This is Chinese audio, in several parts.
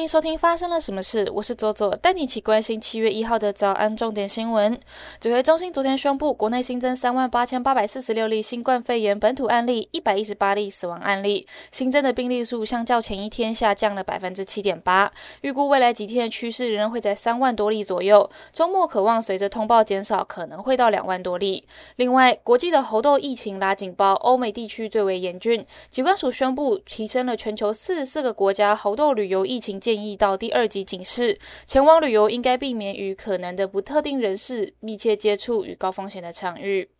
迎收听发生了什么事，我是左左，带你一起关心七月一号的早安重点新闻。指挥中心昨天宣布，国内新增三万八千八百四十六例新冠肺炎本土案例，一百一十八例死亡案例，新增的病例数相较前一天下降了百分之七点八。预估未来几天的趋势仍然会在三万多例左右，周末渴望随着通报减少，可能会到两万多例。另外，国际的猴痘疫情拉警报，欧美地区最为严峻，疾管署宣布提升了全球四十四个国家猴痘旅游疫情。建议到第二级警示，前往旅游应该避免与可能的不特定人士密切接触与高风险的场域。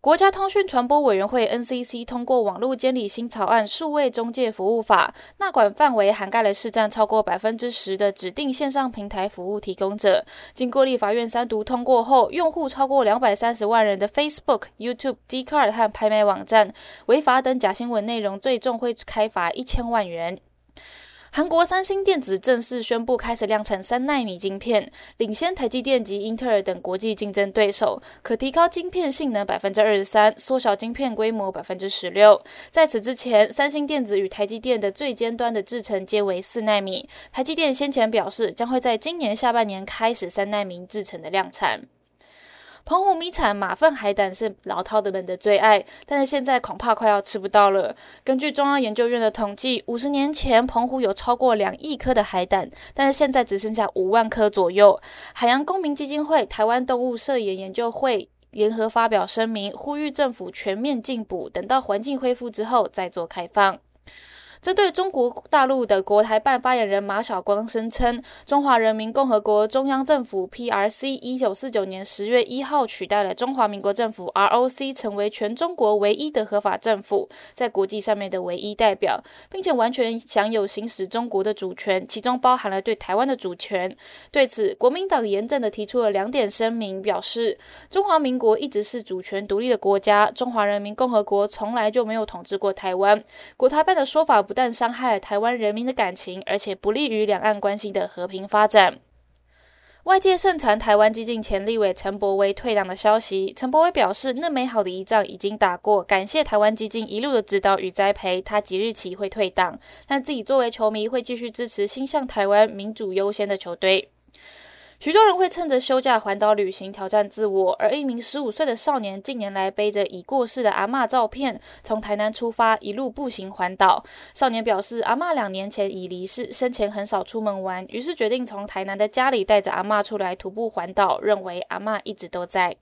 国家通讯传播委员会 NCC 通过网络监理新草案《数位中介服务法》，纳管范围涵盖了市占超过百分之十的指定线上平台服务提供者。经过立法院三读通过后，用户超过两百三十万人的 Facebook、YouTube、d c a r d 和拍卖网站违法等假新闻内容，最终会开罚一千万元。韩国三星电子正式宣布开始量产三纳米晶片，领先台积电及英特尔等国际竞争对手，可提高晶片性能百分之二十三，缩小晶片规模百分之十六。在此之前，三星电子与台积电的最尖端的制程皆为四纳米。台积电先前表示，将会在今年下半年开始三纳米制程的量产。澎湖米产马粪海胆是老饕的们的最爱，但是现在恐怕快要吃不到了。根据中央研究院的统计，五十年前澎湖有超过两亿颗的海胆，但是现在只剩下五万颗左右。海洋公民基金会、台湾动物摄影研究会联合发表声明，呼吁政府全面禁捕，等到环境恢复之后再做开放。针对中国大陆的国台办发言人马晓光声称，中华人民共和国中央政府 （PRC） 一九四九年十月一号取代了中华民国政府 （ROC），成为全中国唯一的合法政府，在国际上面的唯一代表，并且完全享有行使中国的主权，其中包含了对台湾的主权。对此，国民党严正的提出了两点声明，表示中华民国一直是主权独立的国家，中华人民共和国从来就没有统治过台湾。国台办的说法不。不但伤害了台湾人民的感情，而且不利于两岸关系的和平发展。外界盛传台湾激进前立委陈柏威退党的消息，陈柏威表示，那美好的一仗已经打过，感谢台湾激进一路的指导与栽培，他即日起会退党，但自己作为球迷会继续支持心向台湾、民主优先的球队。许多人会趁着休假环岛旅行挑战自我，而一名十五岁的少年近年来背着已过世的阿嬷照片，从台南出发，一路步行环岛。少年表示，阿嬷两年前已离世，生前很少出门玩，于是决定从台南的家里带着阿嬷出来徒步环岛，认为阿嬷一直都在。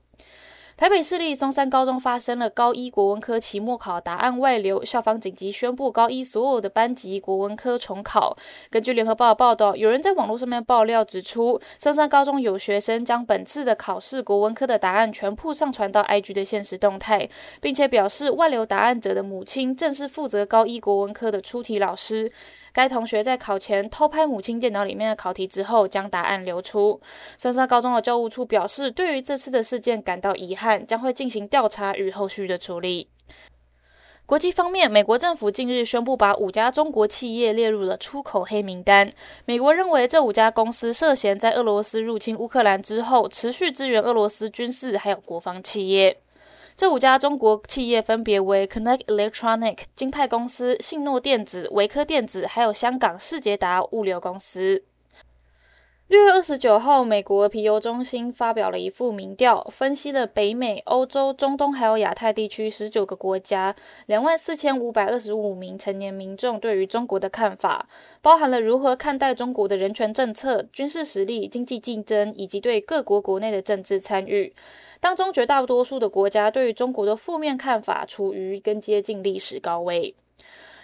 台北市立中山高中发生了高一国文科期末考答案外流，校方紧急宣布高一所有的班级国文科重考。根据联合报报道，有人在网络上面爆料指出，中山高中有学生将本次的考试国文科的答案全部上传到 IG 的现实动态，并且表示外流答案者的母亲正是负责高一国文科的出题老师。该同学在考前偷拍母亲电脑里面的考题之后，将答案流出。松山高中的教务处表示，对于这次的事件感到遗憾，将会进行调查与后续的处理。国际方面，美国政府近日宣布把五家中国企业列入了出口黑名单。美国认为这五家公司涉嫌在俄罗斯入侵乌克兰之后，持续支援俄罗斯军事还有国防企业。这五家中国企业分别为 Connect Electronic、金派公司、信诺电子、维科电子，还有香港世捷达物流公司。六月二十九号，美国皮尤中心发表了一份民调，分析了北美、欧洲、中东还有亚太地区十九个国家两万四千五百二十五名成年民众对于中国的看法，包含了如何看待中国的人权政策、军事实力、经济竞争以及对各国国内的政治参与。当中绝大多数的国家对于中国的负面看法处于跟接近历史高位。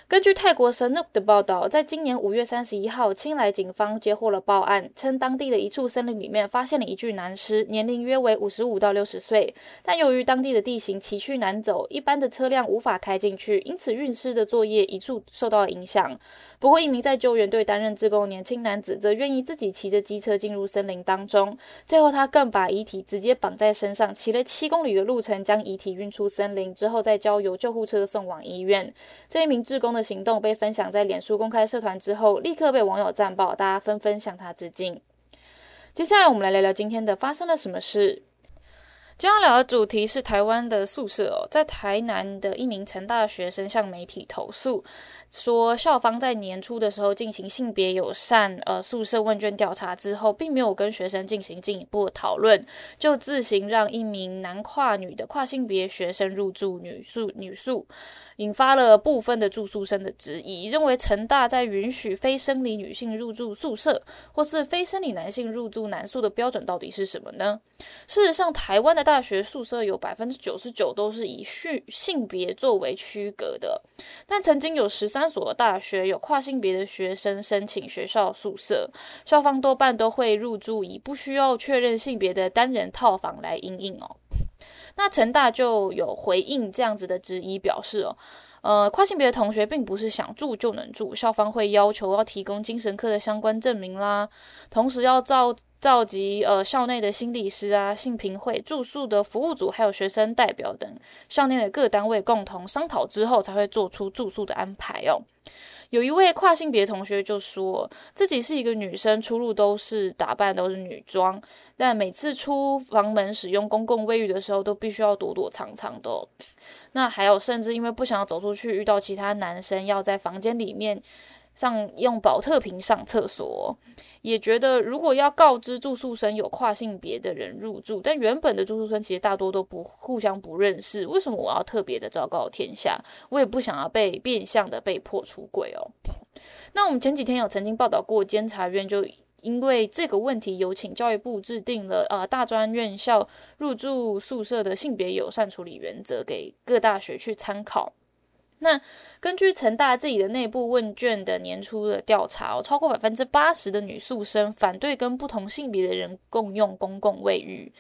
根据泰国神诺的报道，在今年五月三十一号，青莱警方接获了报案，称当地的一处森林里面发现了一具男尸，年龄约为五十五到六十岁。但由于当地的地形崎岖难走，一般的车辆无法开进去，因此运尸的作业一处受到影响。不过，一名在救援队担任志工的年轻男子则愿意自己骑着机车进入森林当中。最后，他更把遗体直接绑在身上，骑了七公里的路程将遗体运出森林，之后再交由救护车送往医院。这一名志工的。行动被分享在脸书公开社团之后，立刻被网友赞爆，大家纷纷向他致敬。接下来，我们来聊聊今天的发生了什么事。今天聊的主题是台湾的宿舍哦，在台南的一名成大学生向媒体投诉，说校方在年初的时候进行性别友善呃宿舍问卷调查之后，并没有跟学生进行进一步的讨论，就自行让一名男跨女的跨性别学生入住女宿女宿，引发了部分的住宿生的质疑，认为成大在允许非生理女性入住宿舍，或是非生理男性入住男宿的标准到底是什么呢？事实上，台湾的大学宿舍有百分之九十九都是以性性别作为区隔的，但曾经有十三所大学有跨性别的学生申请学校宿舍，校方多半都会入住以不需要确认性别的单人套房来应应哦。那成大就有回应这样子的质疑，表示哦，呃，跨性别的同学并不是想住就能住，校方会要求要提供精神科的相关证明啦，同时要照。召集呃校内的心理师啊、性评会、住宿的服务组，还有学生代表等校内的各单位共同商讨之后，才会做出住宿的安排哦。有一位跨性别同学就说自己是一个女生，出入都是打扮都是女装，但每次出房门使用公共卫浴的时候，都必须要躲躲藏藏的。那还有甚至因为不想要走出去遇到其他男生，要在房间里面上用保特瓶上厕所。也觉得，如果要告知住宿生有跨性别的人入住，但原本的住宿生其实大多都不互相不认识，为什么我要特别的昭告天下？我也不想要被变相的被迫出轨哦。那我们前几天有曾经报道过，监察院就因为这个问题，有请教育部制定了呃大专院校入住宿舍的性别友善处理原则，给各大学去参考。那根据成大自己的内部问卷的年初的调查哦，超过百分之八十的女宿生反对跟不同性别的人共用公共卫浴。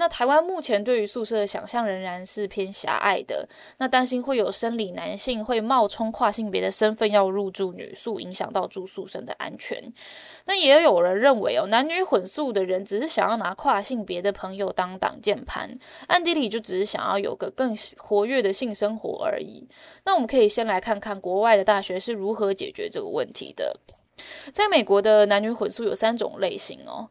那台湾目前对于宿舍的想象仍然是偏狭隘的，那担心会有生理男性会冒充跨性别的身份要入住女宿，影响到住宿生的安全。那也有人认为哦，男女混宿的人只是想要拿跨性别的朋友当挡箭牌，暗地里就只是想要有个更活跃的性生活而已。那我们可以先来看看国外的大学是如何解决这个问题的。在美国的男女混宿有三种类型哦。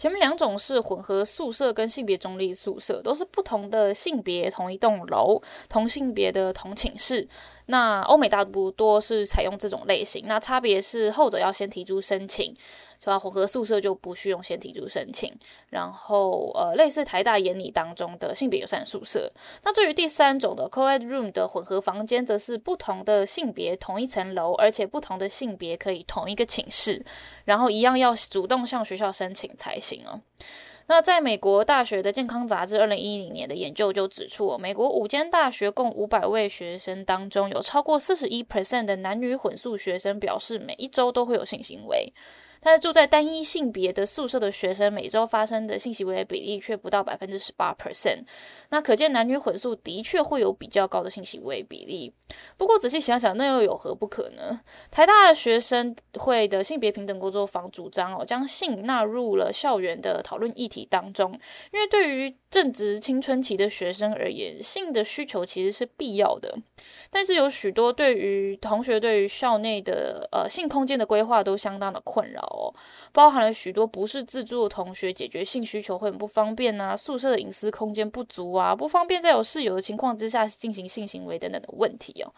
前面两种是混合宿舍跟性别中立宿舍，都是不同的性别同一栋楼，同性别的同寝室。那欧美大多是采用这种类型，那差别是后者要先提出申请。说混合宿舍就不需要先提出申请，然后呃，类似台大眼里当中的性别友善宿舍。那至于第三种的 co-ed room 的混合房间，则是不同的性别同一层楼，而且不同的性别可以同一个寝室，然后一样要主动向学校申请才行哦。那在美国大学的健康杂志二零一零年的研究就指出，美国五间大学共五百位学生当中，有超过四十一 percent 的男女混宿学生表示，每一周都会有性行为。但是住在单一性别的宿舍的学生，每周发生的性行为的比例却不到百分之十八 percent。那可见男女混宿的确会有比较高的性行为比例。不过仔细想想，那又有何不可呢？台大学生会的性别平等工作坊主张哦，将性纳入了校园的讨论议题当中，因为对于正值青春期的学生而言，性的需求其实是必要的。但是有许多对于同学对于校内的呃性空间的规划都相当的困扰哦，包含了许多不是自住的同学解决性需求会很不方便啊，宿舍的隐私空间不足啊，不方便在有室友的情况之下进行性行为等等的问题哦。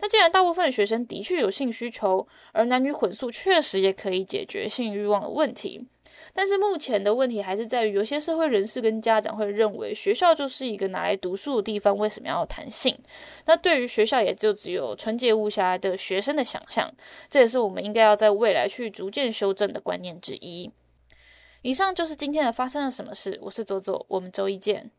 那既然大部分的学生的确有性需求，而男女混宿确实也可以解决性欲望的问题。但是目前的问题还是在于，有些社会人士跟家长会认为学校就是一个拿来读书的地方，为什么要弹性？那对于学校也就只有纯洁无瑕的学生的想象，这也是我们应该要在未来去逐渐修正的观念之一。以上就是今天的发生了什么事，我是左左，我们周一见。